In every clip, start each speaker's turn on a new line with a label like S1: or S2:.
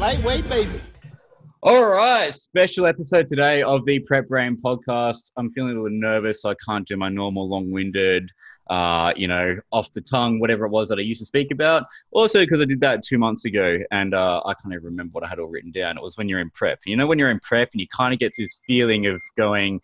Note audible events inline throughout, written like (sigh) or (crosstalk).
S1: lightweight baby.
S2: All right, special episode today of the Prep Brain podcast. I'm feeling a little nervous. I can't do my normal long-winded, uh, you know, off the tongue, whatever it was that I used to speak about. Also, because I did that two months ago, and uh, I can't even remember what I had all written down. It was when you're in prep. You know, when you're in prep, and you kind of get this feeling of going,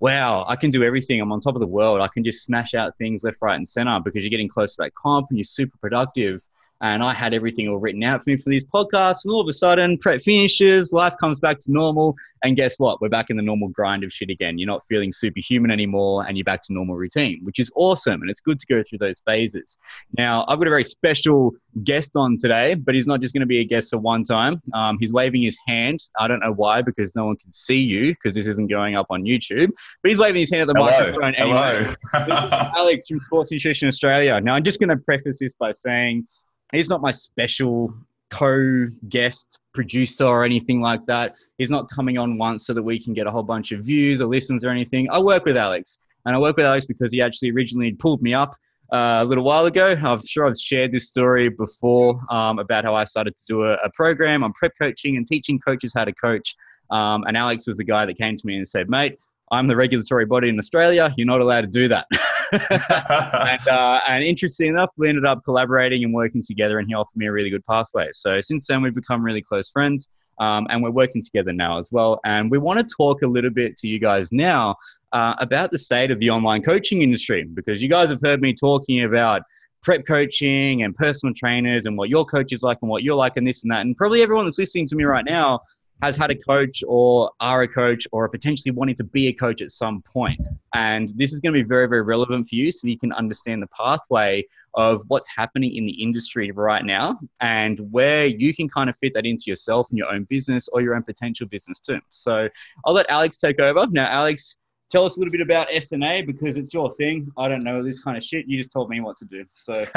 S2: wow, I can do everything. I'm on top of the world. I can just smash out things left, right, and center because you're getting close to that comp and you're super productive and I had everything all written out for me for these podcasts. And all of a sudden, prep finishes, life comes back to normal, and guess what? We're back in the normal grind of shit again. You're not feeling superhuman anymore, and you're back to normal routine, which is awesome. And it's good to go through those phases. Now, I've got a very special guest on today, but he's not just going to be a guest for one time. Um, he's waving his hand. I don't know why, because no one can see you, because this isn't going up on YouTube. But he's waving his hand at the
S3: Hello.
S2: microphone
S3: Hello.
S2: anyway. Alex from Sports Nutrition Australia. Now, I'm just going to preface this by saying he's not my special co-guest producer or anything like that. He's not coming on once so that we can get a whole bunch of views or listens or anything. I work with Alex, and I work with Alex because he actually originally pulled me up uh, a little while ago. I'm sure I've shared this story before um, about how I started to do a, a, program on prep coaching and teaching coaches how to coach. Um, and Alex was the guy that came to me and said, "Mate, I'm the regulatory body in Australia. You're not allowed to do that." (laughs) and, uh, and interesting enough, we ended up collaborating and working together, and he offered me a really good pathway. So since then, we've become really close friends. Um, and we're working together now as well. And we want to talk a little bit to you guys now uh, about the state of the online coaching industry because you guys have heard me talking about prep coaching and personal trainers and what your coach is like and what you're like and this and that. And probably everyone that's listening to me right now has had a coach or are a coach or are potentially wanting to be a coach at some point. And this is going to be very, very relevant for you so you can understand the pathway of what's happening in the industry right now and where you can kind of fit that into yourself and your own business or your own potential business too. So I'll let Alex take over. Now, Alex, tell us a little bit about SNA because it's your thing. I don't know this kind of shit. You just told me what to do. So, (laughs) (laughs)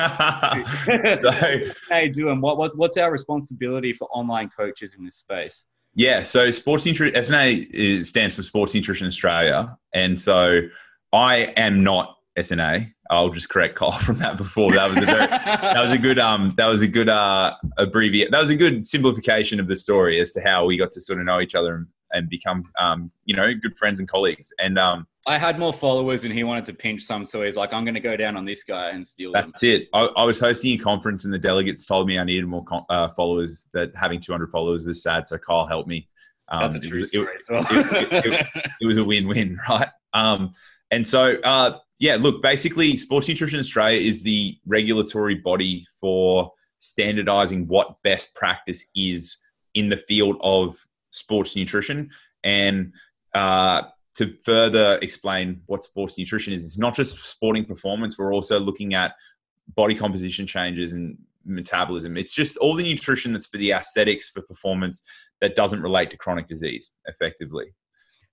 S2: so hey, doing what, what? What's our responsibility for online coaches in this space?
S3: Yeah, so Sports Nutrition SNA stands for Sports Nutrition Australia, and so I am not SNA. I'll just correct Kyle (laughs) from that before. That was a very, that was a good um that was a good uh abbreviate that was a good simplification of the story as to how we got to sort of know each other and, and become um you know good friends and colleagues. And um
S2: I had more followers and he wanted to pinch some, so he's like, I'm going to go down on this guy and steal
S3: That's them. it. I, I, was hosting a conference and the delegates told me I needed more uh, followers, that having 200 followers was sad. So Kyle helped me.
S2: Um, That's a true
S3: it,
S2: story
S3: it, well. it, it, was a win-win, (laughs) right? Um, and so, uh, yeah, look, basically Sports Nutrition Australia is the regulatory body for standardizing what best practice is in the field of sports nutrition. And uh, to further explain what sports nutrition is, it's not just sporting performance. We're also looking at body composition changes and metabolism. It's just all the nutrition that's for the aesthetics for performance that doesn't relate to chronic disease effectively.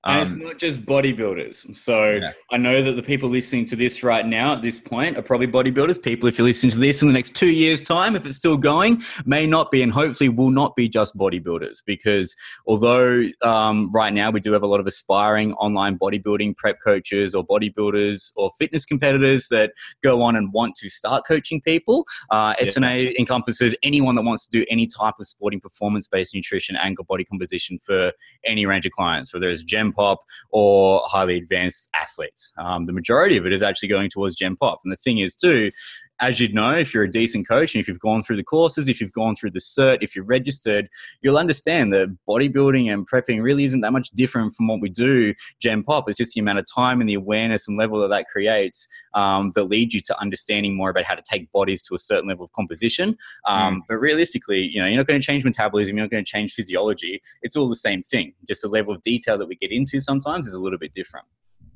S2: And um, it's not just bodybuilders. So yeah. I know that the people listening to this right now at this point are probably bodybuilders. People, if you're listening to this in the next two years' time, if it's still going, may not be and hopefully will not be just bodybuilders. Because although um, right now we do have a lot of aspiring online bodybuilding prep coaches or bodybuilders or fitness competitors that go on and want to start coaching people, uh, yeah. SNA encompasses anyone that wants to do any type of sporting performance based nutrition and body composition for any range of clients, whether it's Gen Pop or highly advanced athletes. Um, the majority of it is actually going towards Gen Pop. And the thing is, too, as you'd know, if you're a decent coach and if you've gone through the courses, if you've gone through the cert, if you're registered, you'll understand that bodybuilding and prepping really isn't that much different from what we do Gen Pop. It's just the amount of time and the awareness and level that that creates um, that lead you to understanding more about how to take bodies to a certain level of composition. Um, mm. But realistically, you know, you're not going to change metabolism, you're not going to change physiology. It's all the same thing. Just the level of detail that we get into sometimes is a little bit different.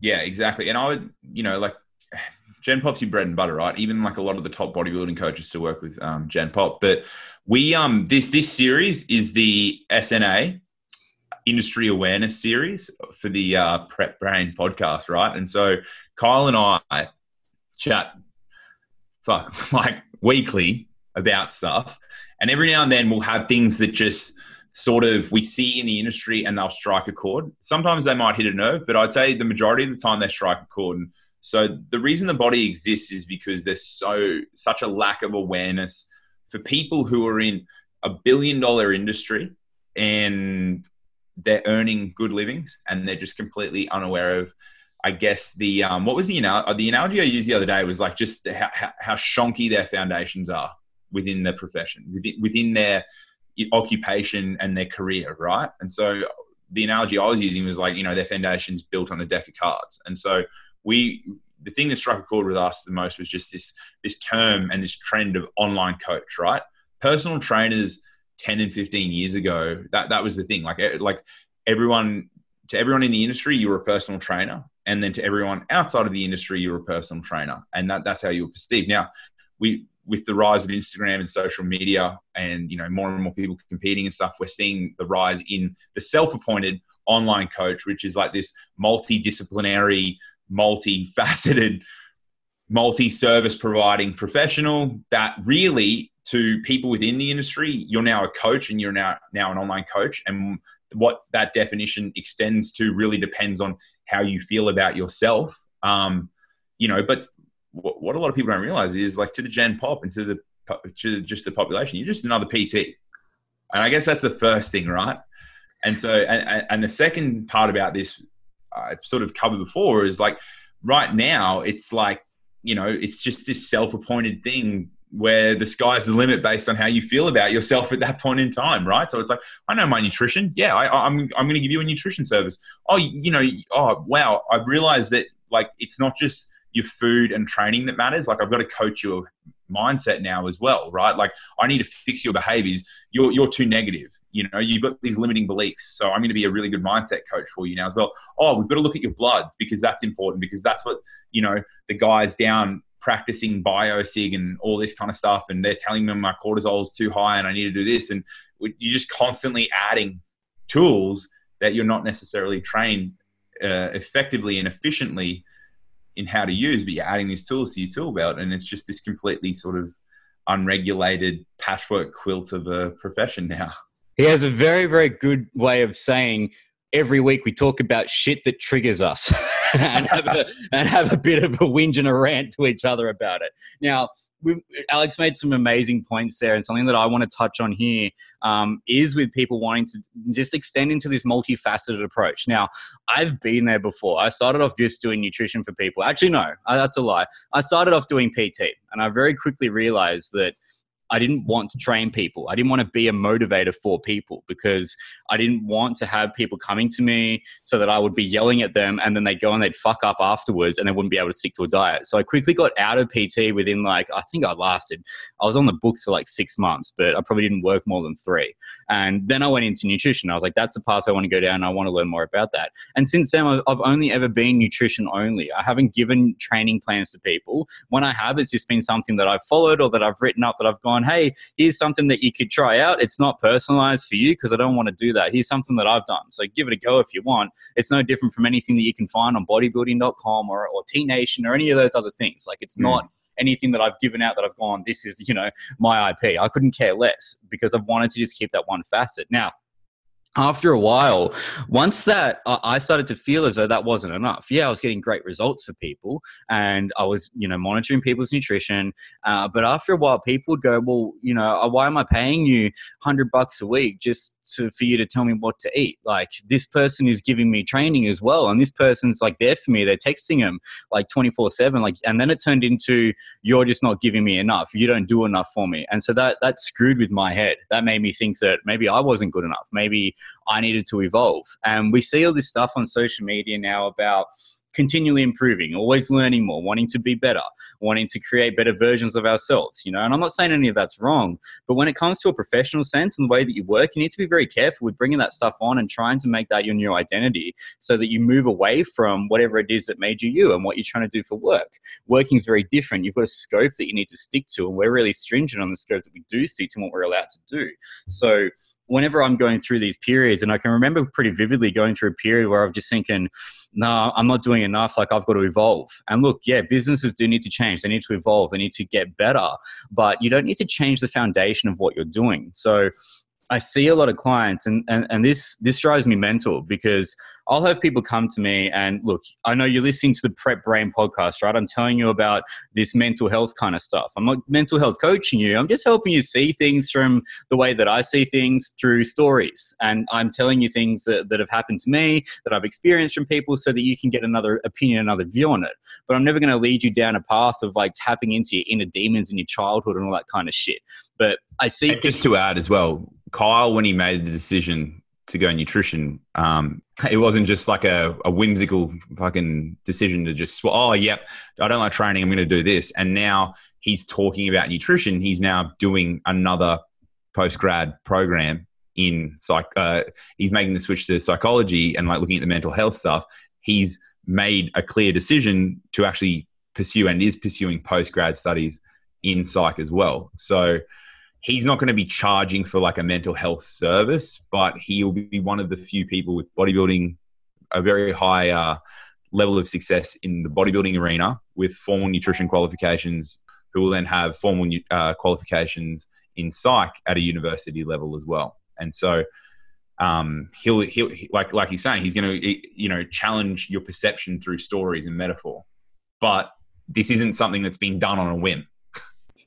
S3: Yeah, exactly. And I would, you know, like Gen Pop's your bread and butter, right? Even like a lot of the top bodybuilding coaches still work with um, Gen Pop. But we um this this series is the SNA industry awareness series for the uh, Prep Brain podcast, right? And so Kyle and I chat fuck (laughs) like weekly about stuff, and every now and then we'll have things that just sort of we see in the industry and they'll strike a chord. Sometimes they might hit a nerve, but I'd say the majority of the time they strike a chord. And so the reason the body exists is because there's so such a lack of awareness for people who are in a billion dollar industry and they're earning good livings and they're just completely unaware of I guess the um, what was the anal- the analogy I used the other day was like just how, how, how shonky their foundations are within the profession, within, within their occupation and their career, right? And so the analogy I was using was like you know their foundations built on a deck of cards, and so we the thing that struck a chord with us the most was just this this term and this trend of online coach, right? Personal trainers 10 and 15 years ago, that that was the thing. Like eh, like everyone to everyone in the industry, you were a personal trainer and then to everyone outside of the industry, you were a personal trainer, and that, that's how you were perceived. Now, we with the rise of Instagram and social media, and you know more and more people competing and stuff, we're seeing the rise in the self-appointed online coach, which is like this multidisciplinary, multifaceted, multi-service providing professional that really to people within the industry, you're now a coach and you're now now an online coach, and what that definition extends to really depends on how you feel about yourself. Um, you know, but what, what, a lot of people don't realize is like to the Gen Pop and to the to just the population, you're just another PT, and I guess that's the first thing, right? And so, and, and the second part about this, I've sort of covered before, is like right now, it's like you know, it's just this self-appointed thing where the sky's the limit based on how you feel about yourself at that point in time, right? So it's like, I know my nutrition. Yeah, I, am I'm, I'm going to give you a nutrition service. Oh, you know, oh, wow. I realized that like it's not just your food and training that matters. Like I've got to coach your mindset now as well, right? Like I need to fix your behaviors. You're, you're too negative. You know, you've got these limiting beliefs. So I'm going to be a really good mindset coach for you now as well. Oh, we've got to look at your bloods because that's important because that's what, you know, the guys down practicing biosig and all this kind of stuff and they're telling me my cortisol is too high and i need to do this and you're just constantly adding tools that you're not necessarily trained uh, effectively and efficiently in how to use but you're adding these tools to your tool belt and it's just this completely sort of unregulated patchwork quilt of a profession now
S2: he has a very very good way of saying every week we talk about shit that triggers us (laughs) and, have a, and have a bit of a whinge and a rant to each other about it. Now, Alex made some amazing points there, and something that I want to touch on here um, is with people wanting to just extend into this multifaceted approach. Now, I've been there before. I started off just doing nutrition for people. Actually, no, that's a lie. I started off doing PT, and I very quickly realized that I didn't want to train people. I didn't want to be a motivator for people because I didn't want to have people coming to me so that I would be yelling at them and then they'd go and they'd fuck up afterwards and they wouldn't be able to stick to a diet. So I quickly got out of PT within like, I think I lasted, I was on the books for like six months, but I probably didn't work more than three. And then I went into nutrition. I was like, that's the path I want to go down. I want to learn more about that. And since then, I've only ever been nutrition only. I haven't given training plans to people. When I have, it's just been something that I've followed or that I've written up that I've gone, hey, here's something that you could try out. It's not personalized for you because I don't want to do that. Here's something that I've done. So give it a go if you want. It's no different from anything that you can find on bodybuilding.com or, or T Nation or any of those other things. Like it's mm. not anything that I've given out that I've gone, this is, you know, my IP. I couldn't care less because I've wanted to just keep that one facet. Now, after a while, once that I started to feel as though that wasn't enough. Yeah, I was getting great results for people, and I was, you know, monitoring people's nutrition. Uh, but after a while, people would go, "Well, you know, uh, why am I paying you hundred bucks a week just to, for you to tell me what to eat? Like this person is giving me training as well, and this person's like there for me. They're texting them like twenty four seven. Like, and then it turned into you're just not giving me enough. You don't do enough for me, and so that that screwed with my head. That made me think that maybe I wasn't good enough. Maybe I needed to evolve. And we see all this stuff on social media now about continually improving, always learning more, wanting to be better, wanting to create better versions of ourselves, you know. And I'm not saying any of that's wrong, but when it comes to a professional sense and the way that you work, you need to be very careful with bringing that stuff on and trying to make that your new identity so that you move away from whatever it is that made you you and what you're trying to do for work. Working is very different. You've got a scope that you need to stick to, and we're really stringent on the scope that we do stick to and what we're allowed to do. So whenever I'm going through these periods, and I can remember pretty vividly going through a period where I'm just thinking, no, I'm not doing enough. Like I've got to evolve. And look, yeah, businesses do need to change. They need to evolve. They need to get better. But you don't need to change the foundation of what you're doing. So I see a lot of clients, and, and, and this this drives me mental because I'll have people come to me and look, I know you're listening to the Prep Brain podcast, right? I'm telling you about this mental health kind of stuff. I'm not mental health coaching you. I'm just helping you see things from the way that I see things through stories. And I'm telling you things that, that have happened to me, that I've experienced from people so that you can get another opinion, another view on it. But I'm never going to lead you down a path of like tapping into your inner demons in your childhood and all that kind of shit. But I see.
S3: And just to add as well, Kyle, when he made the decision to go nutrition, um, it wasn't just like a, a, whimsical fucking decision to just, oh, yep, I don't like training, I'm going to do this. And now he's talking about nutrition. He's now doing another post grad program in psych. Uh, he's making the switch to psychology and like looking at the mental health stuff. He's made a clear decision to actually pursue and is pursuing post grad studies in psych as well. So, he's not going to be charging for like a mental health service, but he'll be one of the few people with bodybuilding, a very high uh, level of success in the bodybuilding arena with formal nutrition qualifications, who will then have formal uh, qualifications in psych at a university level as well. And so, um, he'll he'll like like he's saying, he's going to you know challenge your perception through stories and metaphor, but this isn't something that's been done on a whim.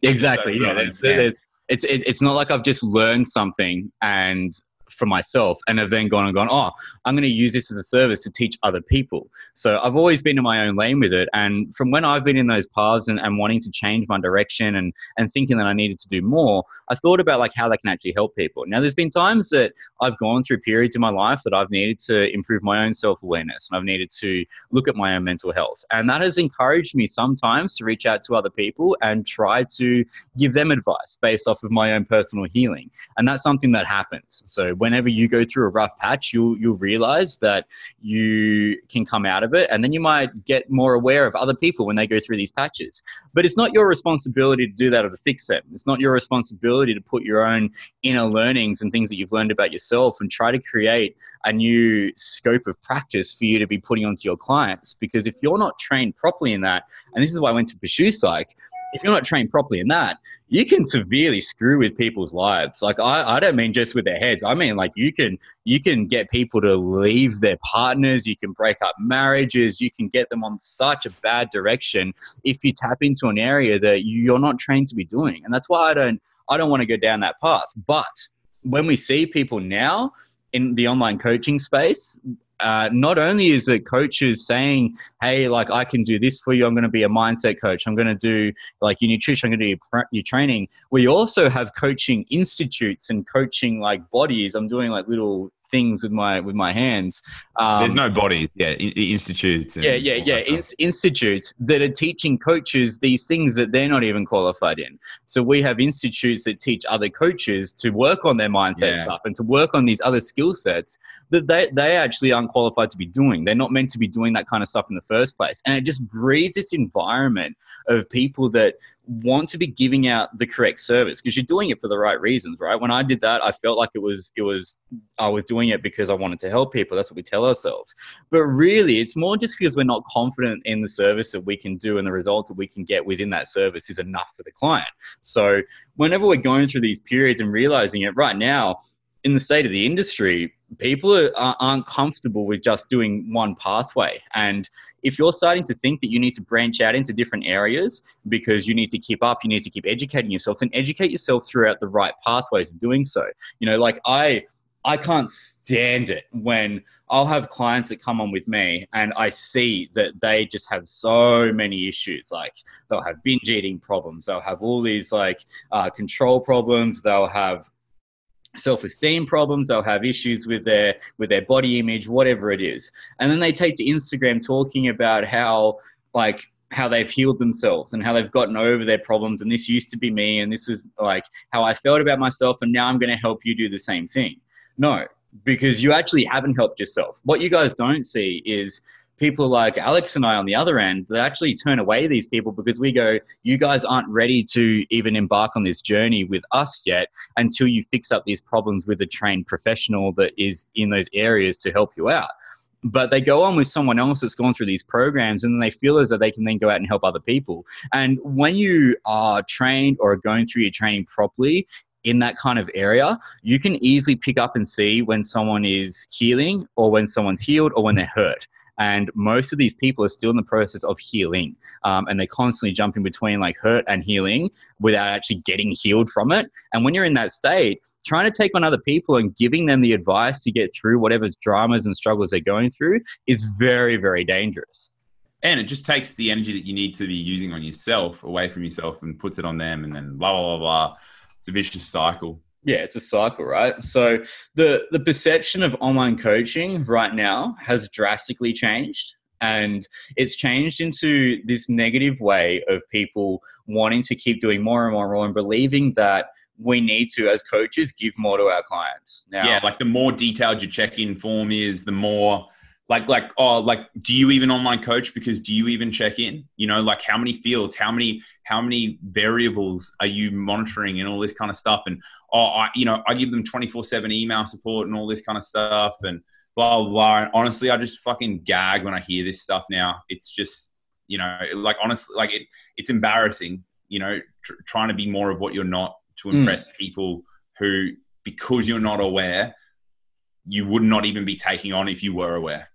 S2: Exactly. (laughs) so, yeah. There's, there's, it's it, it's not like I've just learned something and for myself and have then gone and gone, oh, I'm going to use this as a service to teach other people. So I've always been in my own lane with it. And from when I've been in those paths and, and wanting to change my direction and, and thinking that I needed to do more, I thought about like how they can actually help people. Now, there's been times that I've gone through periods in my life that I've needed to improve my own self awareness and I've needed to look at my own mental health. And that has encouraged me sometimes to reach out to other people and try to give them advice based off of my own personal healing. And that's something that happens. So whenever you go through a rough patch, you'll you'll realize that you can come out of it, and then you might get more aware of other people when they go through these patches. But it's not your responsibility to do that or to fix them. It's not your responsibility to put your own inner learnings and things that you've learned about yourself and try to create a new scope of practice for you to be putting onto your clients. Because if you're not trained properly in that, and this is why I went to pursue psych, if you're not trained properly in that, you can severely screw with people's lives. Like I, I don't mean just with their heads. I mean like you can you can get people to leave their partners, you can break up marriages, you can get them on such a bad direction if you tap into an area that you're not trained to be doing. And that's why I don't I don't want to go down that path. But when we see people now in the online coaching space, uh, not only is it coaches saying, "Hey, like I can do this for you. I'm going to be a mindset coach. I'm going to do like your nutrition. I'm going to do your, your training." We also have coaching institutes and coaching like bodies. I'm doing like little things with my with my hands.
S3: Um, There's no bodies, yeah, institutes.
S2: Yeah, yeah, yeah, in, institutes that are teaching coaches these things that they're not even qualified in. So we have institutes that teach other coaches to work on their mindset yeah. stuff and to work on these other skill sets that they they actually aren't qualified to be doing. They're not meant to be doing that kind of stuff in the first place, and it just breeds this environment of people that want to be giving out the correct service because you're doing it for the right reasons right? When i did that i felt like it was it was i was doing it because i wanted to help people. That's what we tell ourselves. But really it's more just because we're not confident in the service that we can do and the results that we can get within that service is enough for the client. So whenever we're going through these periods and realizing it right now in the state of the industry, people are, aren't comfortable with just doing one pathway. And if you're starting to think that you need to branch out into different areas because you need to keep up, you need to keep educating yourself, and educate yourself throughout the right pathways of doing so. You know, like I. I can't stand it when I'll have clients that come on with me and I see that they just have so many issues. Like they'll have binge eating problems, they'll have all these like uh, control problems, they'll have self-esteem problems they'll have issues with their with their body image whatever it is. And then they take to instagram talking about how like how they've healed themselves and how they've gotten over their problems and this used to be me and this was like how i felt about myself and now i'm going to help you do the same thing. No because you actually haven't helped yourself. What you guys don't see is people like Alex and I on the other end that actually turn away these people because we go, you guys aren't ready to even embark on this journey with us yet until you fix up these problems with a trained professional that is in those areas to help you out. But they go on with someone else that's gone through these programs and they feel as though they can then go out and help other people. And when you are trained or going through your training properly, in that kind of area, you can easily pick up and see when someone is healing or when someone's healed or when they're hurt. And most of these people are still in the process of healing. Um, and they're constantly jumping between like hurt and healing without actually getting healed from it. And when you're in that state, trying to take on other people and giving them the advice to get through whatever dramas and struggles they're going through is very, very dangerous.
S3: And it just takes the energy that you need to be using on yourself away from yourself and puts it on them, and then blah blah blah blah. It's a vicious cycle.
S2: Yeah, it's a cycle, right? So the the perception of online coaching right now has drastically changed and it's changed into this negative way of people wanting to keep doing more and more and more and believing that we need to as coaches give more to our clients
S3: now yeah like the more detailed your check-in form is the more like like oh like do you even online coach? Because do you even check in? You know like how many fields how many how many variables are you monitoring and all this kind of stuff? And oh I, you know i give them 24 7 email support and all this kind of stuff and blah blah blah. And honestly i just fucking gag when i hear this stuff now. It's just you know like honestly like it it's embarrassing you know tr- trying to be more of what you're not to hmm. impress mm. people who because you're not aware you would not even be taking on if you were aware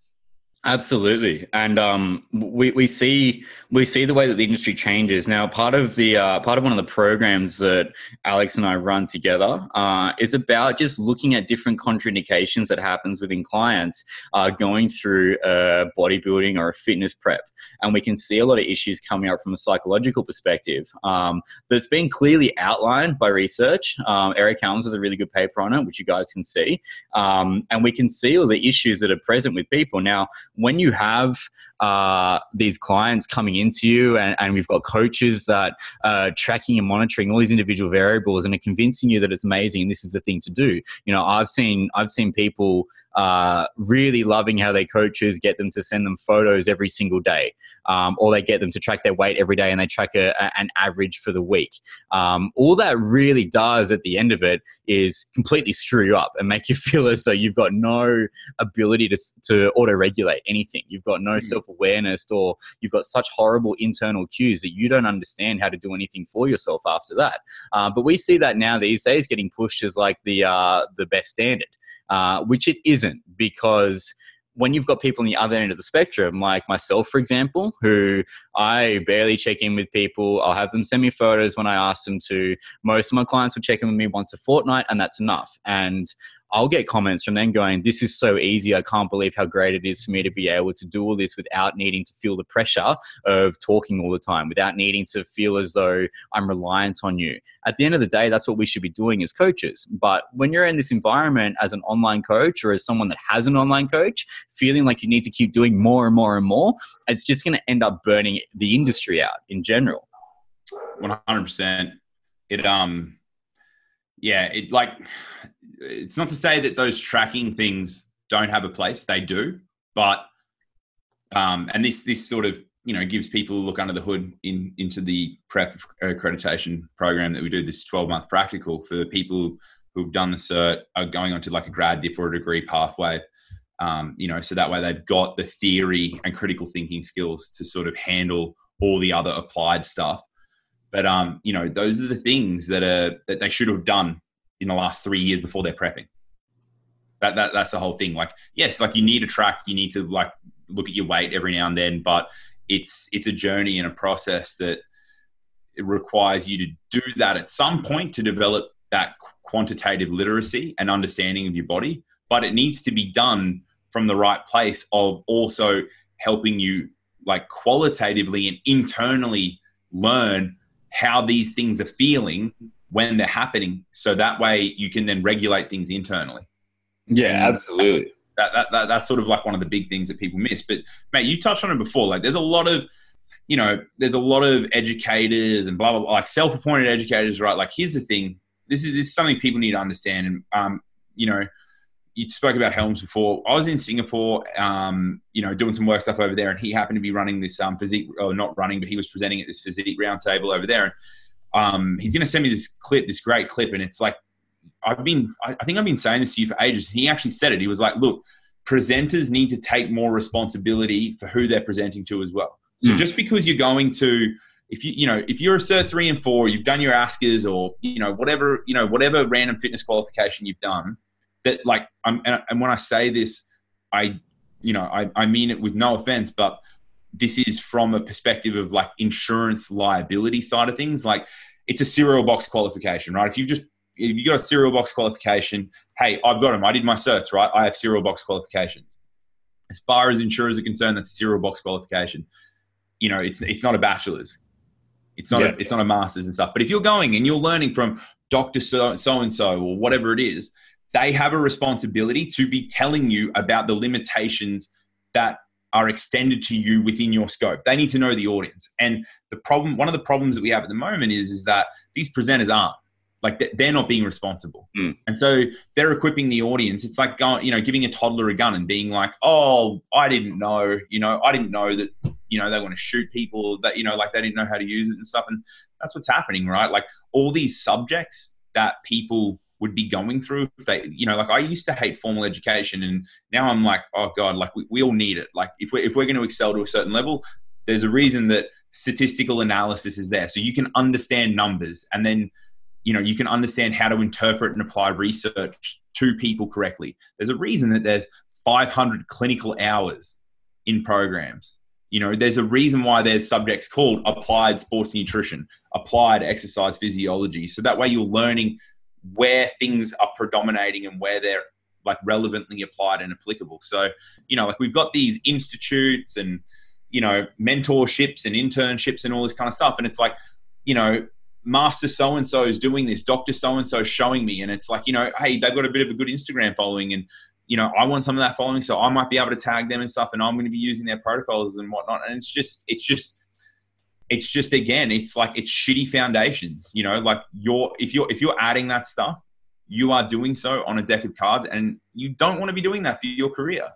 S2: Absolutely, and um, we we see we see the way that the industry changes now. Part of the uh, part of one of the programs that Alex and I run together uh, is about just looking at different contraindications that happens within clients uh, going through a bodybuilding or a fitness prep, and we can see a lot of issues coming up from a psychological perspective. Um, that's been clearly outlined by research. Um, Eric Helms has a really good paper on it, which you guys can see, um, and we can see all the issues that are present with people now when you have uh, these clients coming into you and, and we've got coaches that are tracking and monitoring all these individual variables and are convincing you that it's amazing and this is the thing to do. You know i've seen i've seen people uh, really loving how their coaches get them to send them photos every single day um, or they get them to track their weight every day and they track a, a, an average for the week. Um, all that really does at the end of it is completely screw you up and make you (laughs) feel as though you've got no ability to, to auto-regulate anything. You've got no mm. self awareness or you've got such horrible internal cues that you don't understand how to do anything for yourself after that. Uh, but we see that now these days getting pushed as like the uh, the best standard, uh, which it isn't because when you've got people on the other end of the spectrum, like myself, for example, who I barely check in with people, I'll have them send me photos when I ask them to. Most of my clients will check in with me once a fortnight, and that's enough. And I'll get comments from them going, This is so easy. I can't believe how great it is for me to be able to do all this without needing to feel the pressure of talking all the time, without needing to feel as though I'm reliant on you. At the end of the day, that's what we should be doing as coaches. But when you're in this environment as an online coach or as someone that has an online coach, feeling like you need to keep doing more and more and more, it's just going to end up burning the industry out in general.
S3: 100%. It, um, yeah, it like it's not to say that those tracking things don't have a place; they do. But um, and this this sort of you know gives people a look under the hood in into the prep accreditation program that we do. This twelve month practical for people who've done the cert are going on to like a grad dip or a degree pathway. Um, you know, so that way they've got the theory and critical thinking skills to sort of handle all the other applied stuff. But um, you know, those are the things that are that they should have done in the last three years before they're prepping. That, that that's the whole thing. Like, yes, like you need a track, you need to like look at your weight every now and then, but it's it's a journey and a process that it requires you to do that at some point to develop that quantitative literacy and understanding of your body. But it needs to be done from the right place of also helping you like qualitatively and internally learn how these things are feeling when they're happening so that way you can then regulate things internally.
S2: Yeah absolutely.
S3: that, that, that, that's sort of like one of the big things that people miss. But mate you touched on it before. Like there's a lot of you know there's a lot of educators and blah blah blah like self-appointed educators right? Like here's the thing. This is, this is something people need to understand. And um you know you spoke about Helms before. I was in Singapore, um, you know, doing some work stuff over there, and he happened to be running this um, physique, or not running, but he was presenting at this physique roundtable over there. And um, he's going to send me this clip, this great clip, and it's like I've been, I think I've been saying this to you for ages. He actually said it. He was like, "Look, presenters need to take more responsibility for who they're presenting to as well. So mm. just because you're going to if you you know if you're a cert three and four, you've done your ASCAs or you know whatever you know whatever random fitness qualification you've done, that like I'm and, and when I say this, I you know I, I mean it with no offense, but this is from a perspective of like insurance liability side of things. Like it's a cereal box qualification, right? If you've just if you got a cereal box qualification, hey, I've got them. I did my certs, right? I have cereal box qualifications. As far as insurers are concerned, that's a cereal box qualification. You know, it's it's not a bachelor's. It's not yeah. a, it's not a master's and stuff. But if you're going and you're learning from Doctor so and so or whatever it is, they have a responsibility to be telling you about the limitations that are extended to you within your scope. They need to know the audience. And the problem, one of the problems that we have at the moment is, is that these presenters aren't like they're not being responsible. Mm. And so they're equipping the audience. It's like going, you know, giving a toddler a gun and being like, "Oh, I didn't know, you know, I didn't know that, you know, they want to shoot people that, you know, like they didn't know how to use it and stuff." And that's what's happening, right? Like all these subjects that people would be going through. If they you know like i used to hate formal education and now i'm like oh god like we, we all need it. Like if we're, if we're going to excel to a certain level there's a reason that statistical analysis is there. So you can understand numbers and then you know you can understand how to interpret and apply research to people correctly. There's a reason that there's 500 clinical hours in programs. You know there's a reason why there's subjects called applied sports nutrition applied exercise physiology. So that way you're learning where things are predominating and where they're like relevantly applied and applicable. So, you know, like we've got these institutes and, you know, mentorships and internships and all this kind of stuff. And it's like, you know, master so and so is doing this, doctor so and so showing me. And it's like, you know, hey, they've got a bit of a good Instagram following and, you know, I want some of that following. So I might be able to tag them and stuff and I'm going to be using their protocols and whatnot. And it's just, it's just, it's just again, it's like it's shitty foundations. You know, like you're if you're if you're adding that stuff, you are doing so on a deck of cards, and you don't want to be doing that for your career.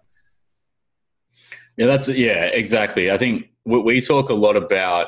S2: Yeah, that's yeah, exactly. I think we talk a lot about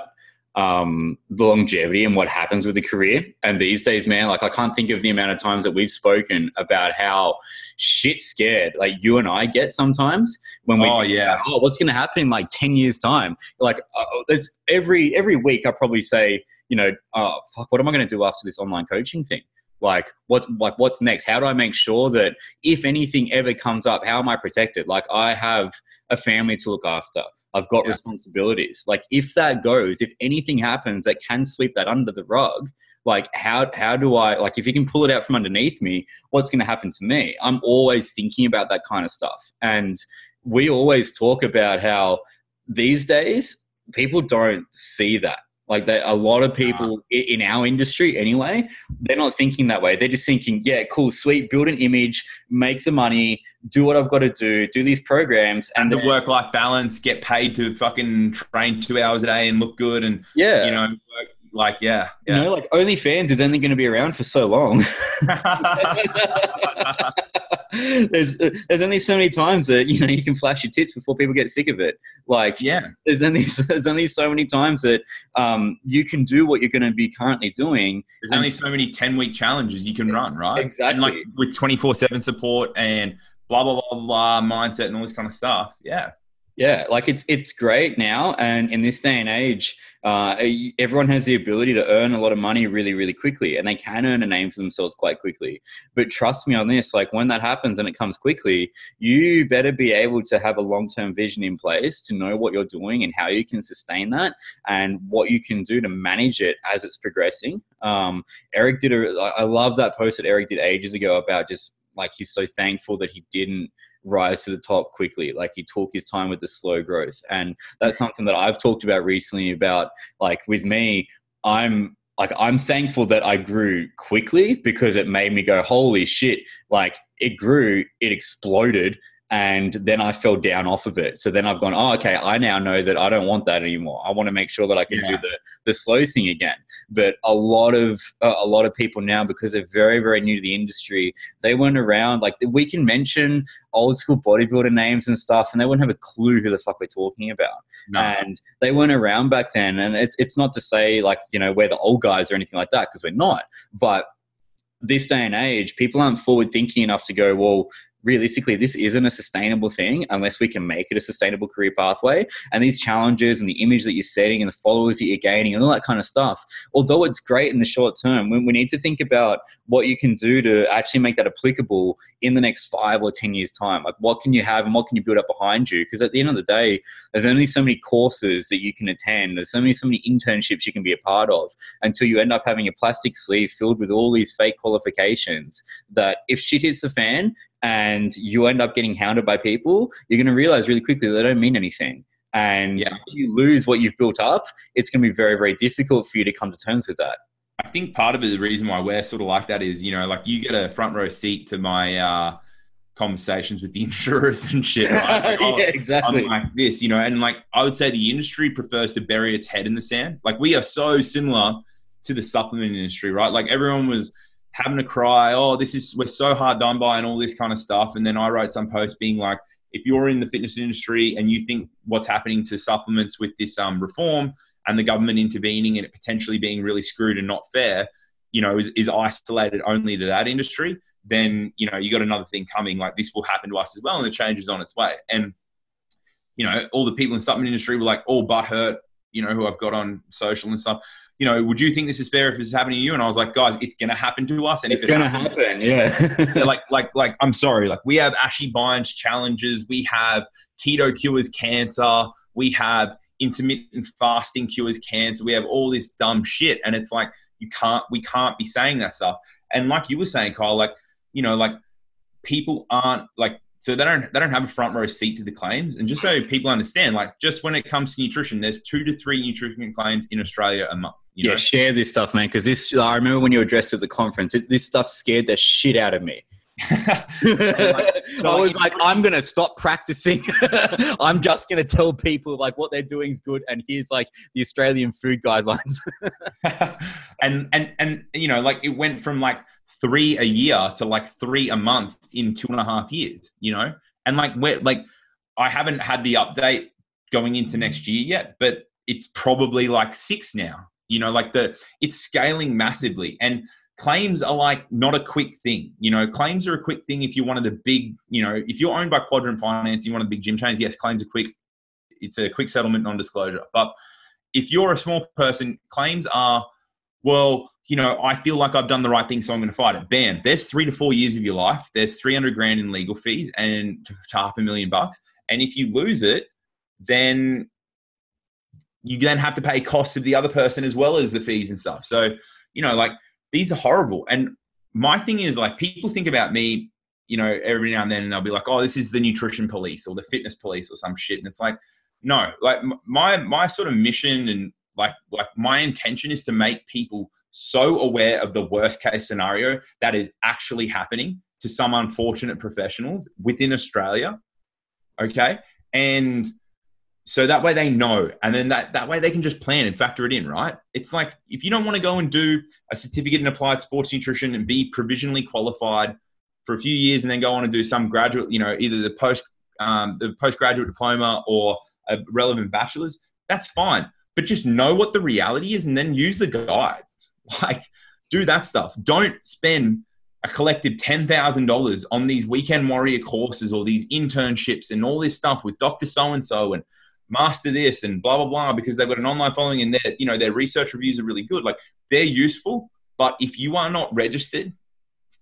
S2: um, the longevity and what happens with a career. And these days, man, like I can't think of the amount of times that we've spoken about how shit scared like you and I get sometimes when we.
S3: Oh yeah.
S2: Oh, what's going to happen in like ten years' time? Like, uh, there's every every week I probably say, you know, oh fuck, what am I going to do after this online coaching thing? like what like what's next how do i make sure that if anything ever comes up how am i protected like i have a family to look after I've got yeah. responsibilities. Like if that goes, if anything happens that can sweep that under the rug, like how how do I like if you can pull it out from underneath me, what's going to happen to me? I'm always thinking about that kind of stuff. And we always talk about how these days people don't see that like that, a lot of people in our industry, anyway, they're not thinking that way. They're just thinking, yeah, cool, sweet, build an image, make the money, do what I've got to do, do these programs,
S3: and, and the work life balance, get paid to fucking train two hours a day and look good, and
S2: yeah,
S3: you know, like yeah,
S2: yeah. you know, like OnlyFans is only going to be around for so long. (laughs) (laughs) (laughs) there's there's only so many times that you know you can flash your tits before people get sick of it. Like
S3: yeah,
S2: there's only (laughs) there's only so many times that um, you can do what you're going to be currently doing.
S3: There's only so many ten week challenges you can run, right?
S2: Exactly.
S3: And like with twenty four seven support and blah blah blah blah mindset and all this kind of stuff. Yeah.
S2: Yeah, like it's it's great now, and in this day and age, uh, everyone has the ability to earn a lot of money really, really quickly, and they can earn a name for themselves quite quickly. But trust me on this: like when that happens and it comes quickly, you better be able to have a long term vision in place to know what you're doing and how you can sustain that, and what you can do to manage it as it's progressing. Um, Eric did a. I love that post that Eric did ages ago about just like he's so thankful that he didn't rise to the top quickly. Like he took his time with the slow growth. And that's something that I've talked about recently about like with me, I'm like I'm thankful that I grew quickly because it made me go, holy shit, like it grew, it exploded and then I fell down off of it. So then I've gone, oh, okay, I now know that I don't want that anymore. I want to make sure that I can yeah. do the the slow thing again. But a lot of uh, a lot of people now, because they're very very new to the industry, they weren't around. Like we can mention old school bodybuilder names and stuff, and they wouldn't have a clue who the fuck we're talking about. No. And they weren't around back then. And it's it's not to say like you know we're the old guys or anything like that because we're not, but this day and age, people aren't forward thinking enough to go, well, realistically, this isn't a sustainable thing unless we can make it a sustainable career pathway. And these challenges and the image that you're setting and the followers that you're gaining and all that kind of stuff, although it's great in the short term, we, need to think about what you can do to actually make that applicable in the next five or 10 years' time. Like, what can you have and what can you build up behind you? Because at the end of the day, there's only so many courses that you can attend, there's so many, so many internships you can be a part of until you end up having a plastic sleeve filled with all these fake qualifications that if shit hits the fan and you end up getting hounded by people, you're going to realize really quickly they don't mean anything. And yeah. if you lose what you've built up, it's going to be very, very difficult for you to come to terms with that.
S3: I think part of the reason why we're sort of like that is, you know, like you get a front row seat to my uh, conversations with the (laughs) insurers and shit. Right? (laughs)
S2: Like, oh, yeah, exactly.
S3: I'm like this, you know, and like I would say the industry prefers to bury its head in the sand. Like we are so similar to the supplement industry, right? Like everyone was having to cry, oh, this is we're so hard done by and all this kind of stuff. And then I wrote some post being like, if you're in the fitness industry and you think what's happening to supplements with this um, reform and the government intervening and it potentially being really screwed and not fair, you know, is, is isolated only to that industry, then you know you got another thing coming. Like this will happen to us as well, and the change is on its way. And you know, all the people in the supplement industry were like all but hurt. You know, who I've got on social and stuff you know, would you think this is fair if this is happening to you? And I was like, guys, it's going to happen to us. And
S2: it's
S3: if it
S2: going to happen, yeah.
S3: like, like, like, I'm sorry. Like, we have Ashy Bines challenges. We have keto cures cancer. We have intermittent fasting cures cancer. We have all this dumb shit. And it's like, you can't, we can't be saying that stuff. And like you were saying, Kyle, like, you know, like people aren't like so they don't they don't have a front row seat to the claims. And just so people understand, like just when it comes to nutrition, there's two to three nutrition claims in Australia a month.
S2: Yeah, know? share this stuff, man, because this I remember when you addressed at the conference, it, this stuff scared the shit out of me. so like, so I was like, I'm gonna stop practicing. (laughs) I'm just gonna tell people like what they're doing is good, and here's like the Australian food guidelines. (laughs) (laughs)
S3: and and and you know, like it went from like three a year to like three a month in two and a half years, you know? And like, we're like, I haven't had the update going into next year yet, but it's probably like six now, you know, like the, it's scaling massively. And claims are like not a quick thing, you know, claims are a quick thing if you're one of the big, you know, if you're owned by Quadrant Finance, you're one of the big gym chains, yes, claims are quick. It's a quick settlement, non disclosure. But if you're a small person, claims are, well, you know, I feel like I've done the right thing, so I'm going to fight it. Bam. There's three to four years of your life. There's 300 grand in legal fees and half a million bucks. And if you lose it, then you then have to pay costs of the other person as well as the fees and stuff. So, you know, like these are horrible. And my thing is like people think about me, you know, every now and then and they'll be like, oh, this is the nutrition police or the fitness police or some shit. And it's like, no, like my my sort of mission and like like my intention is to make people so aware of the worst case scenario that is actually happening to some unfortunate professionals within Australia. Okay. And so that way they know. And then that, that way they can just plan and factor it in, right? It's like if you don't want to go and do a certificate in applied sports nutrition and be provisionally qualified for a few years and then go on and do some graduate, you know, either the post um, the postgraduate diploma or a relevant bachelor's, that's fine. But just know what the reality is and then use the guides. (laughs) Like, do that stuff. Don't spend a collective $10,000 on these weekend warrior courses or these internships and all this stuff with Dr. So and so and master this and blah, blah, blah, because they've got an online following and their, you know, their research reviews are really good. Like, they're useful. But if you are not registered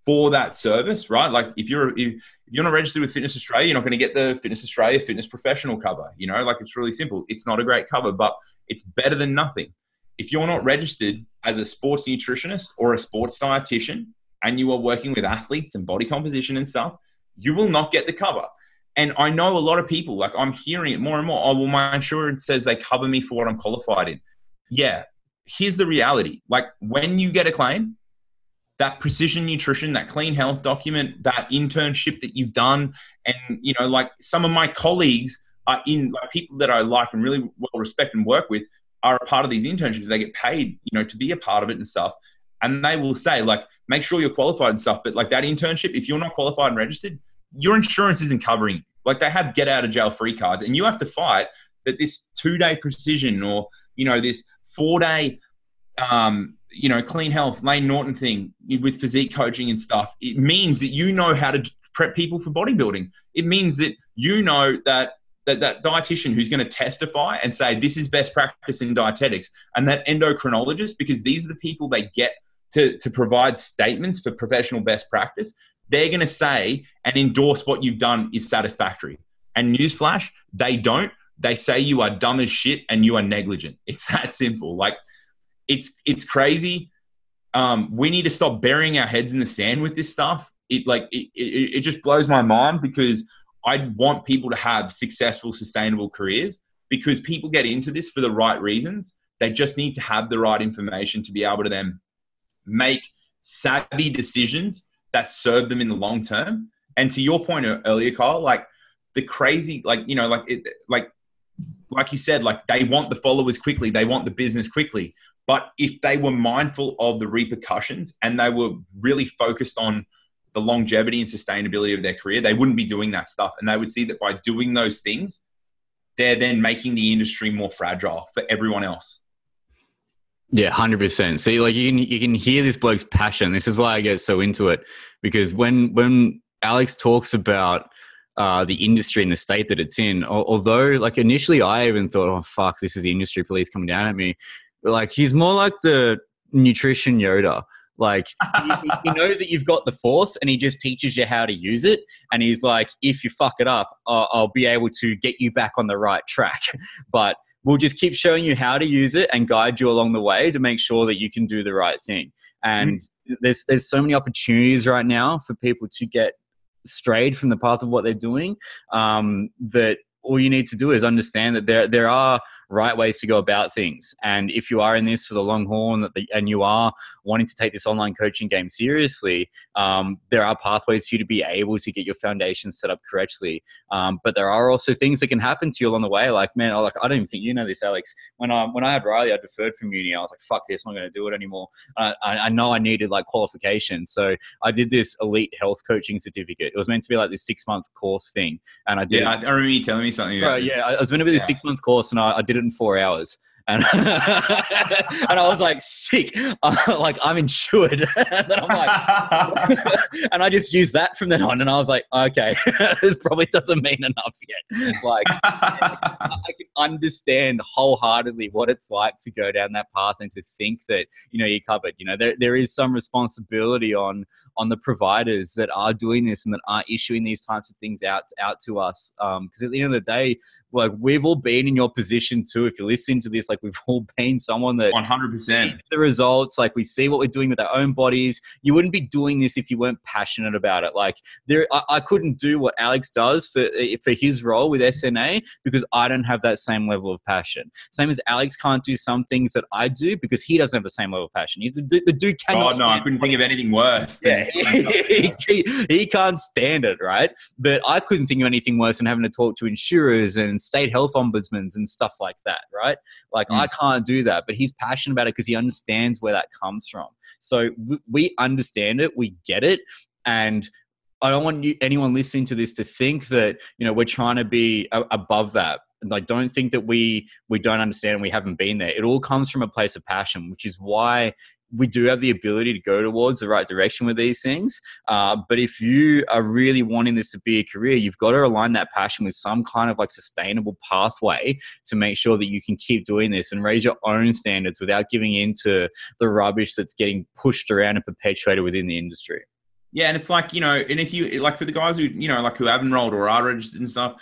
S3: for that service, right? Like if you're if you're not registered with Fitness Australia, you're not going to get the Fitness Australia Fitness Professional cover. You know, like it's really simple. It's not a great cover, but it's better than nothing if you're not registered as a sports nutritionist or a sports dietitian and you are working with athletes and body composition and stuff, you will not get the cover. And I know a lot of people, like I'm hearing it more and more. Oh, well, my insurance says they cover me for what I'm qualified in. Yeah. Here's the reality. Like when you get a claim, that precision nutrition, that clean health document, that internship that you've done, and you know, like some of my colleagues are in like people that I like and really well respect and work with are a part of these internships. They get paid, you know, to be a part of it and stuff. And they will say, like, make sure you're qualified and stuff. But like that internship, if you're not qualified and registered, your insurance isn't covering. Like they have get out of jail free cards, and you have to fight that this two day precision or you know this four day, um, you know, clean health Layne Norton thing with physique coaching and stuff. It means that you know how to prep people for bodybuilding. It means that you know that that, that dietitian who's going to testify and say this is best practice in dietetics and that endocrinologist because these are the people they get to, to provide statements for professional best practice they're going to say and endorse what you've done is satisfactory. And newsflash they don't. They say you are dumb as shit and you are negligent. (laughs) It's that simple. Like it's it's crazy. Um, we need to stop burying our heads in the sand with this stuff. It like it, it, it just blows my mind because I want people to have successful, sustainable careers because people get into this for the right reasons. They just need to have the right information to be able to then make savvy decisions that serve them in the long term. And to your point earlier, Kyle, like the crazy, like you know, like it, like like you said, like they want the followers quickly, they want the business quickly. But if they were mindful of the repercussions and they were really focused on the longevity and sustainability of their career, they wouldn't be doing that stuff. And they would see that by doing those things, they're then making the industry more fragile for everyone else.
S2: Yeah, hundred percent. See, like you can you can hear this bloke's passion. This is why I get so into it because when when Alex talks about uh, the industry and the state that it's in, although like initially I even thought, oh fuck, this is the industry police coming down at me. But like he's more like the nutrition Yoda like he, he, knows that you've got the force, and he just teaches you how to use it. And he's like, if you fuck it up, I'll, I'll be able to get you back on the right track. (laughs) but we'll just keep showing you how to use it and guide you along the way to make sure that you can do the right thing. And mm-hmm. there's there's so many opportunities right now for people to get strayed from the path of what they're doing um, that all you need to do is understand that there there are right ways to go about things. And if you are in this for the long haul and, and you are wanting to take this online coaching game seriously, um, there are pathways for you to be able to get your foundation set up correctly. Um, but there are also things that can happen to you along the way. Like, man, like I don't even think you know this, Alex. When I when I had Riley, I deferred from uni. I was like, fuck this, I'm not going to do it anymore. I, I know I needed like qualification, so I did this elite health coaching certificate. It was meant to be like this six month course thing, and I did.
S3: Yeah, I remember you telling me something.
S2: Bro, yeah, I was meant to be this yeah. six month course, and I, I did it in four hours and (laughs) and I was like sick, uh, (laughs) like I'm insured. (laughs) and I'm like, and I just used that from then on, and I was like, okay, this probably doesn't mean enough yet. Like, I can understand wholeheartedly what it's like to go down that path and to think that you know you're covered. You know, there there is some responsibility on on the providers that are doing this and that are issuing these types of things out out to us. Because um, at the end of the day, like we've all been in your position too. If you're listening to this, like we've (laughs) all been someone that
S3: 100%
S2: the results like we see what we're doing with our own bodies. You wouldn't be doing this if you weren't passionate about it. Like there I, I couldn't do what alex does for eh, for his role with sna because i don't have that same level of passion. Same as alex can't do some things that i do because he doesn't have the same level of passion. He, the, the dude cannot
S3: oh no i couldn't think of anything worse
S2: yeah, he, (laughs) he, he can't stand it right? But i couldn't think of anything worse than having to talk to insurers and state health ombudsmen and stuff like that right? Like mm. i can't do that, but he's passionate about it because he understands where that comes from. So we understand it, we get it, and I don't want you, anyone listening to this to think that you know we're trying to be a, above that. Like, don't think that we we don't understand and we haven't been there. It all comes from a place of passion, which is why we do have the ability to go towards the right direction with these things. Uh, but if you are really wanting this to be a career, you've got to align that passion with some kind of like sustainable pathway to make sure that you can keep doing this and raise your own standards without giving in to the rubbish that's getting pushed around and perpetuated within the industry.
S3: Yeah, and it's like you know, and if you like for the guys who you know like who have enrolled or are registered and stuff,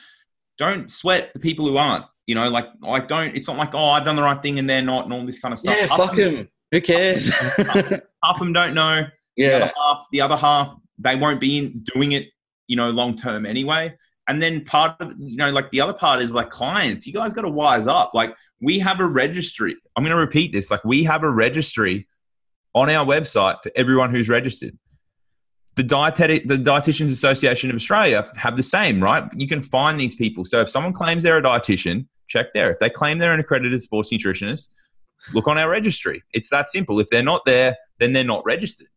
S3: don't sweat the people who aren't. You know, like like don't. It's not like oh I've done the right thing and they're not and all this kind of stuff.
S2: Yeah, fuck them. Who cares?
S3: half of them don't know. (laughs)
S2: Yeah.
S3: The other half, the other half, they won't be in doing it, you know, long term anyway. And then part of, you know, like the other part is like clients. You guys got to wise up. Like we have a registry. I'm going to repeat this. Like we have a registry on our website for everyone who's registered. The dietetic, the Dietitians Association of Australia have the same, right? You can find these people. So if someone claims they're a dietitian, check there. If they claim they're an accredited sports nutritionist, look on our registry. It's that simple. If they're not there, then they're not registered.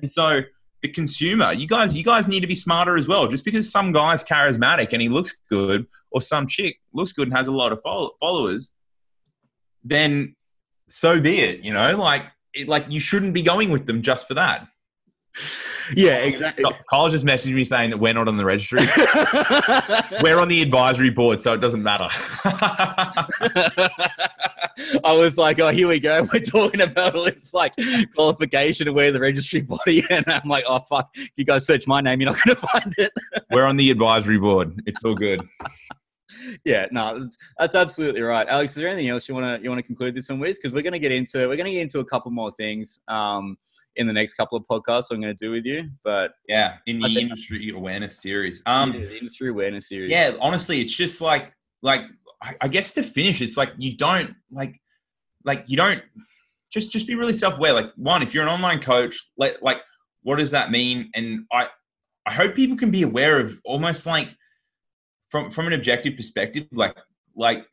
S3: And so the consumer, you guys, you guys need to be smarter as well. Just because some guy's charismatic and he looks good, or some chick looks good and has a lot of followers, then so be it. You know, like it, like you shouldn't be going with them just for that.
S2: Yeah, exactly.
S3: Kyle just messaged me saying that we're not on the registry. (laughs) we're on the advisory board, so it doesn't matter. (laughs)
S2: I was like, oh, here we go. (laughs) We're talking about all this like qualification to wear the registry body. And I'm like, oh, fuck. If you guys search my name, you're not going to find it.
S3: we're on the advisory board. It's all good.
S2: yeah, no, that's, that's, absolutely right. Alex, is there anything else you want to you want to conclude this one with? Because we're going to get into we're going to get into a couple more things um, in the next couple of podcasts I'm going to do with you. But
S3: yeah, in the industry awareness series, um,
S2: the industry awareness series.
S3: Yeah, honestly, it's just like like I guess to finish, it's like you don't like like you don't just just be really self aware. Like one, if you're an online coach, like like what does that mean? And I I hope people can be aware of almost like from from an objective perspective, like like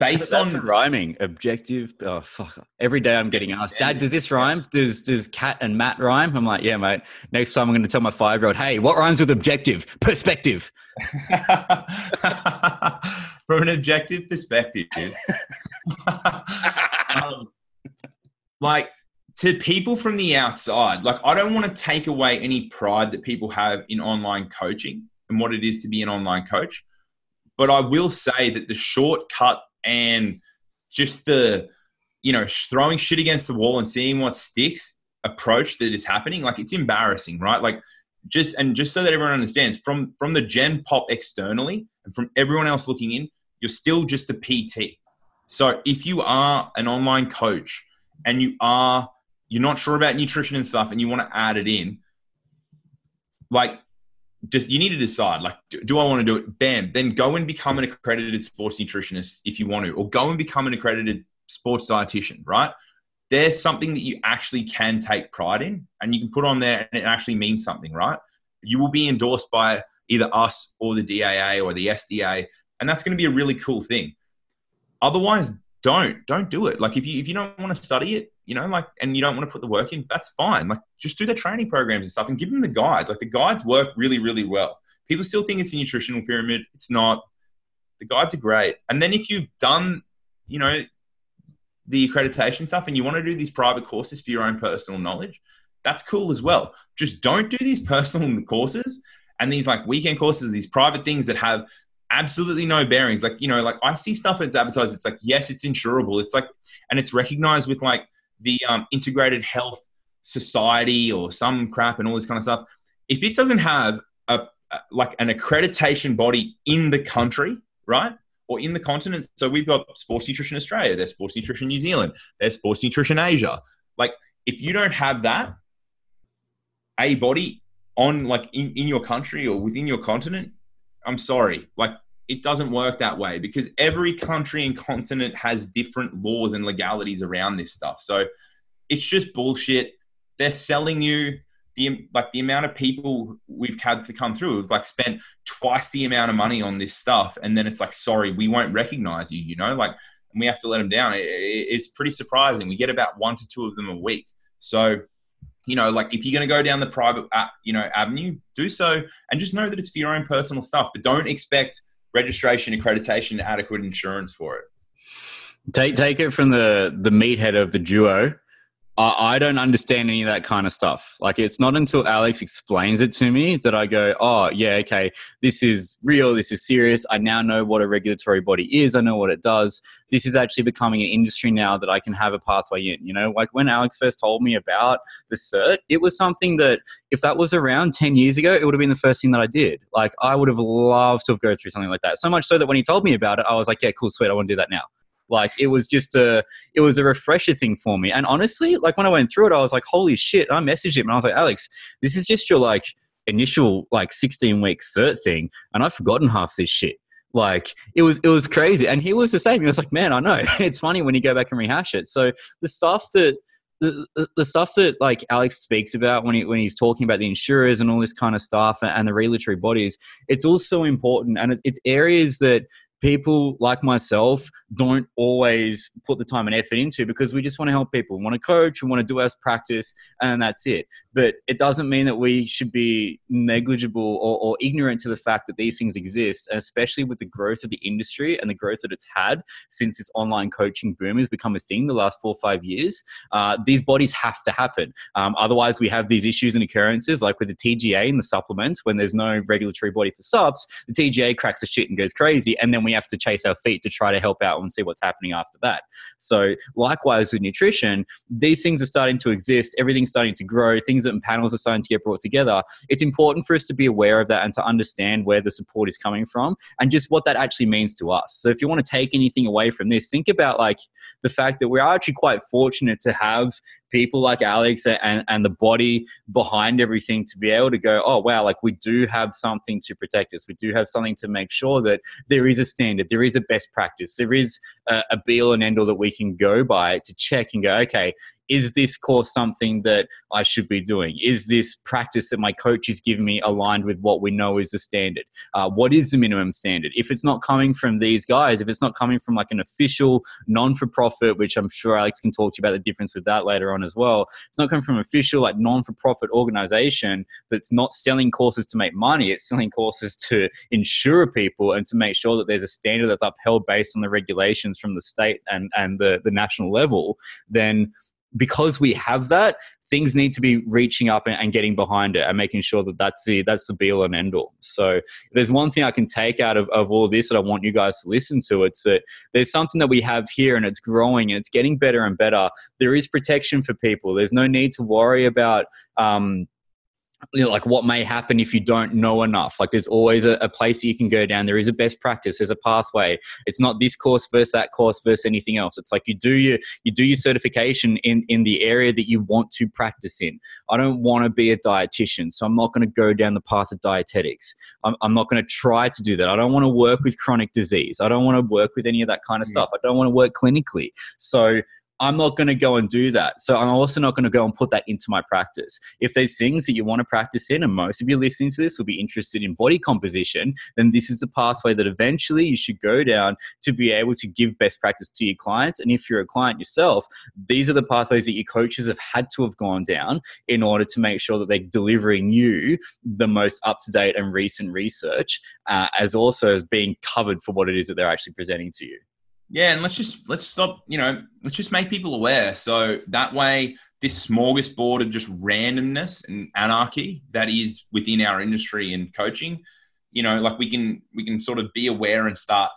S3: based on
S2: rhyming objective oh fuck every day i'm getting asked dad does this rhyme? Does does cat and matt rhyme? I'm like yeah mate. Next time i'm going to tell my five year old hey what rhymes with objective? Perspective (laughs)
S3: from an objective perspective. (laughs) Um, like to people from the outside like i don't want to take away any pride that people have in online coaching and what it is to be an online coach but i will say that the shortcut and just the you know throwing shit against the wall and seeing what sticks approach that is happening like it's embarrassing right? Like just and just so that everyone understands from from the gen pop externally and from everyone else looking in you're still just a pt so if you are an online coach and you are you're not sure about nutrition and stuff and you want to add it in like just you need to decide like do, i want to do it? Bam then go and become an accredited sports nutritionist if you want to or go and become an accredited sports dietitian right? There's something that you actually can take pride in and you can put on there and it actually means something right? You will be endorsed by either us or the daa or the sda and that's going to be a really cool thing. Otherwise don't don't do it. Like if you if you don't want to study it you know, like, and you don't want to put the work in, that's fine. Like, just do the training programs and stuff and give them the guides. Like, the guides work really, really well. People still think it's a nutritional pyramid. It's not. The guides are great. And then if you've done, you know, the accreditation stuff and you want to do these private courses for your own personal knowledge, that's cool as well. Just don't do these (laughs) personal courses and these like weekend courses, these private things that have absolutely no bearings. Like, you know, like I see stuff that's advertised. It's like, yes, it's insurable. It's like, and it's recognized with like the um, integrated health society or some crap and all this kind of stuff, if it doesn't have a, like an accreditation body in the country, right? Or in the continent. So we've got Sports Nutrition Australia, there's Sports Nutrition New Zealand, there's Sports Nutrition Asia. Like if you don't have that, a body on like in, in your country or within your continent, I'm sorry. Like it doesn't work that way because every country and continent has different laws and legalities around this stuff. So it's just bullshit. They're selling you the like the amount of people we've had to come through have like spent twice the amount of money on this stuff, and then it's like, sorry, we won't recognize you. You know, like and we have to let them down. It, it, it's pretty surprising. We get about one to two of them a week. So you know, like if you're going to go down the private, uh, you know, avenue, do so, and just know that it's for your own personal stuff. But don't expect registration, accreditation, adequate insurance for it.
S2: Take take it from the the meathead of the duo. I, I don't understand any of that kind of stuff. Like it's not until Alex explains it to me that I go, oh yeah, okay, this is real, this is serious. I now know what a regulatory body is. I know what it does. This is actually becoming an industry now that I can have a pathway in. You know, like when Alex first told me about the cert, it was something that if that was around 10 years ago, it would have been the first thing that I did. Like I would have loved to have go through something like that. So much so that when he told me about it, I was like, yeah, cool, sweet, I want to do that now. Like it was just a it was a refresher thing for me. And honestly, like when I went through it, I was like, holy shit. And I messaged him and I was like, Alex, this is just your like initial like 16 week cert thing. And I've forgotten half this shit. Like it was it was crazy. And he was the same. He was like, man, I know. (laughs) it's funny when you go back and rehash it. So the stuff that the, the, stuff that like Alex speaks about when he when he's talking about the insurers and all this kind of stuff and, and the regulatory bodies, it's also important and it, it's areas that people like myself don't always put the time and effort into because we just want to help people. We want to coach, we want to do our practice, and that's it. But it doesn't mean that we should be negligible or, or ignorant to the fact that these things exist, and especially with the growth of the industry and the growth that it's had since this online coaching boom has become a thing the last four or five years. Uh, these bodies have to happen. Um, otherwise, we have these issues and occurrences like with the TGA and the supplements when there's no regulatory body for supps, the TGA cracks the shit and goes crazy, and then we have to chase our feet to try to help out and see what's happening after that. So, likewise with nutrition, these things are starting to exist. Everything's starting to grow. Things and panels are starting to get brought together. It's important for us to be aware of that and to understand where the support is coming from and just what that actually means to us. So, if you want to take anything away from this, think about like the fact that we're actually quite fortunate to have people like Alex and, and the body behind everything to be able to go, oh, wow, like we do have something to protect us. We do have something to make sure that there is a standard, there is a best practice, there is a, a be all and end all that we can go by to check and go, okay, is this course something that I should be doing? Is this practice that my coach is giving me aligned with what we know is the standard? Uh, what is the minimum standard? If it's not coming from these guys, if it's not coming from like an official non for profit, which I'm sure Alex can talk to you about the difference with that later on as well, it's not coming from official like non for profit organization that's not selling courses to make money, it's selling courses to insure people and to make sure that there's a standard that's upheld based on the regulations from the state and, and the, the national level, then because we have that, things need to be reaching up and, and, getting behind it and making sure that that's the that's the be all and end all. So there's one thing I can take out of, of all this that I want you guys to listen to. It's that there's something that we have here and it's growing and it's getting better and better. There is protection for people. There's no need to worry about um, you know, like what may happen if you don't know enough. Like there's always a, a, place you can go down. There is a best practice. There's a pathway. It's not this course versus that course versus anything else. It's like you do your you do your certification in in the area that you want to practice in. I don't want to be a dietitian, so I'm not going to go down the path of dietetics. I'm, I'm not going to try to do that. I don't want to work with chronic disease. I don't want to work with any of that kind of mm. stuff. I don't want to work clinically. So I'm not going to go and do that. So I'm also not going to go and put that into my practice. If there's things that you want to practice in, and most of you listening to this will be interested in body composition, then this is the pathway that eventually you should go down to be able to give best practice to your clients. And if you're a client yourself, these are the pathways that your coaches have had to have gone down in order to make sure that they're delivering you the most up to date and recent research, uh, as also as being covered for what it is that they're actually presenting to you.
S3: Yeah, and let's just let's stop. You know, let's just make people aware. So that way, this smorgasbord of just randomness and anarchy that is within our industry and coaching, you know, like we can we can sort of be aware and start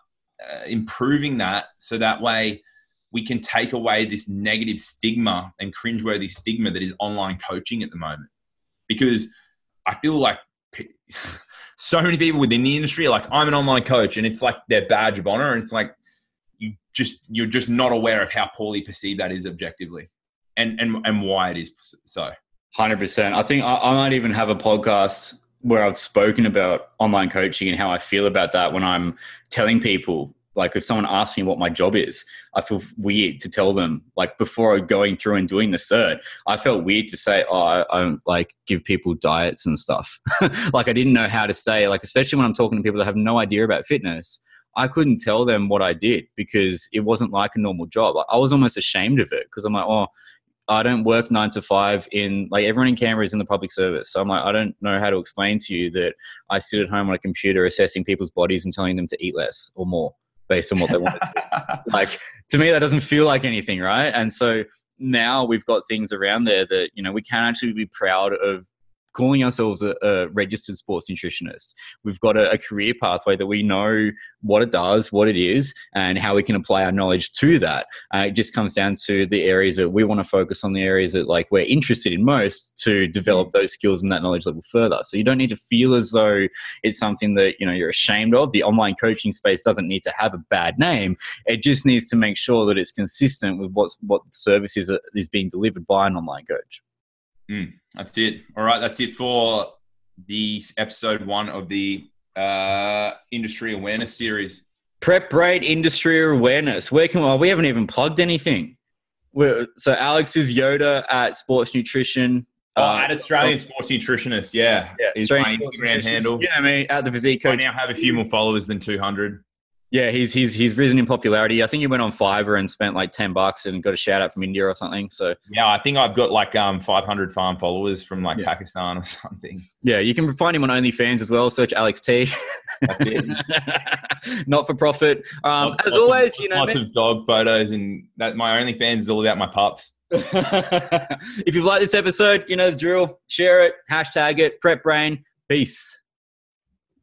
S3: uh, improving that. So that way, we can take away this negative stigma and cringeworthy stigma that is online coaching at the moment. Because I feel like (laughs) so many people within the industry are like, I'm an online coach, and it's like their badge of honor, and it's like just you're just not aware of how poorly perceived that is objectively, and and and why it is so.
S2: Hundred percent. I think I, I might even have a podcast where I've spoken about online coaching and how I feel about that when I'm telling people like if someone asks me what my job is i feel weird to tell them like before going through and doing the cert i felt weird to say oh i, I like give people diets and stuff (laughs) like i didn't know how to say like especially when i'm talking to people that have no idea about fitness I couldn't tell them what I did because it wasn't like a normal job. I was almost ashamed of it because I'm like, oh, I don't work nine to five in like everyone in Canberra is in the public service. So I'm like, I don't know how to explain to you that I sit at home on a computer assessing people's bodies and telling them to eat less or more based on what they want to do. (laughs) like to me, that doesn't feel like anything, right? And so now we've got things around there that you know we can actually be proud of calling ourselves a, a registered sports nutritionist. We've got a, a, career pathway that we know what it does, what it is, and how we can apply our knowledge to that. Uh, it just comes down to the areas that we want to focus on, the areas that like we're interested in most to develop those skills and that knowledge level further. So you don't need to feel as though it's something that you know you're ashamed of. The online coaching space doesn't need to have a bad name. It just needs to make sure that it's consistent with what's what service is, is being delivered by an online coach.
S3: Mm, that's it. All right, that's it for the episode one of the uh, industry awareness series.
S2: Prep Brain industry awareness. Where can well, we haven't even plugged anything. We're, so Alex is Yoda at Sports Nutrition.
S3: Oh, uh, at Australian Sports Nutritionist, yeah.
S2: Yeah,
S3: is my Instagram handle.
S2: Yeah, I mean, at the physique
S3: coach. I now have a few more followers than 200.
S2: Yeah, he's he's he's risen in popularity. I think he went on Fiverr and spent like ten bucks and got a shout out from India or something. So
S3: Yeah, I think I've got like um 500 farm followers from like
S2: Yeah.
S3: Pakistan or something.
S2: yeah, you can find him on OnlyFans as well. Search Alex T. (laughs) Not for profit. Um,
S3: Lots-
S2: as
S3: lots of-
S2: always, you know.
S3: lots of dog photos, and that my OnlyFans is all about my pups. (laughs)
S2: if you've liked this episode, you know the drill. Share it, hashtag it, prep brain. Peace.